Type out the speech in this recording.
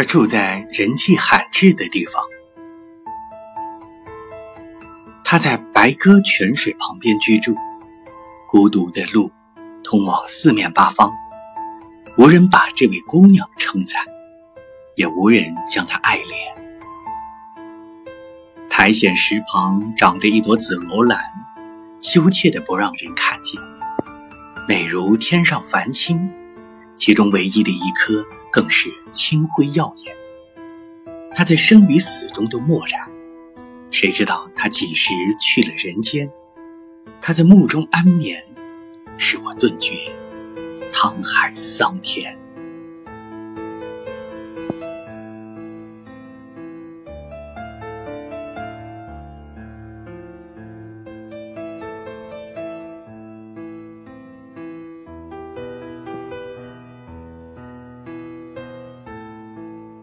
他住在人迹罕至的地方。他在白鸽泉水旁边居住，孤独的路通往四面八方，无人把这位姑娘称赞，也无人将她爱怜。苔藓石旁长着一朵紫罗兰，羞怯的不让人看见，美如天上繁星，其中唯一的一颗更是清辉耀眼。他在生与死中都默然。谁知道他几时去了人间？他在墓中安眠，使我顿觉沧海桑田。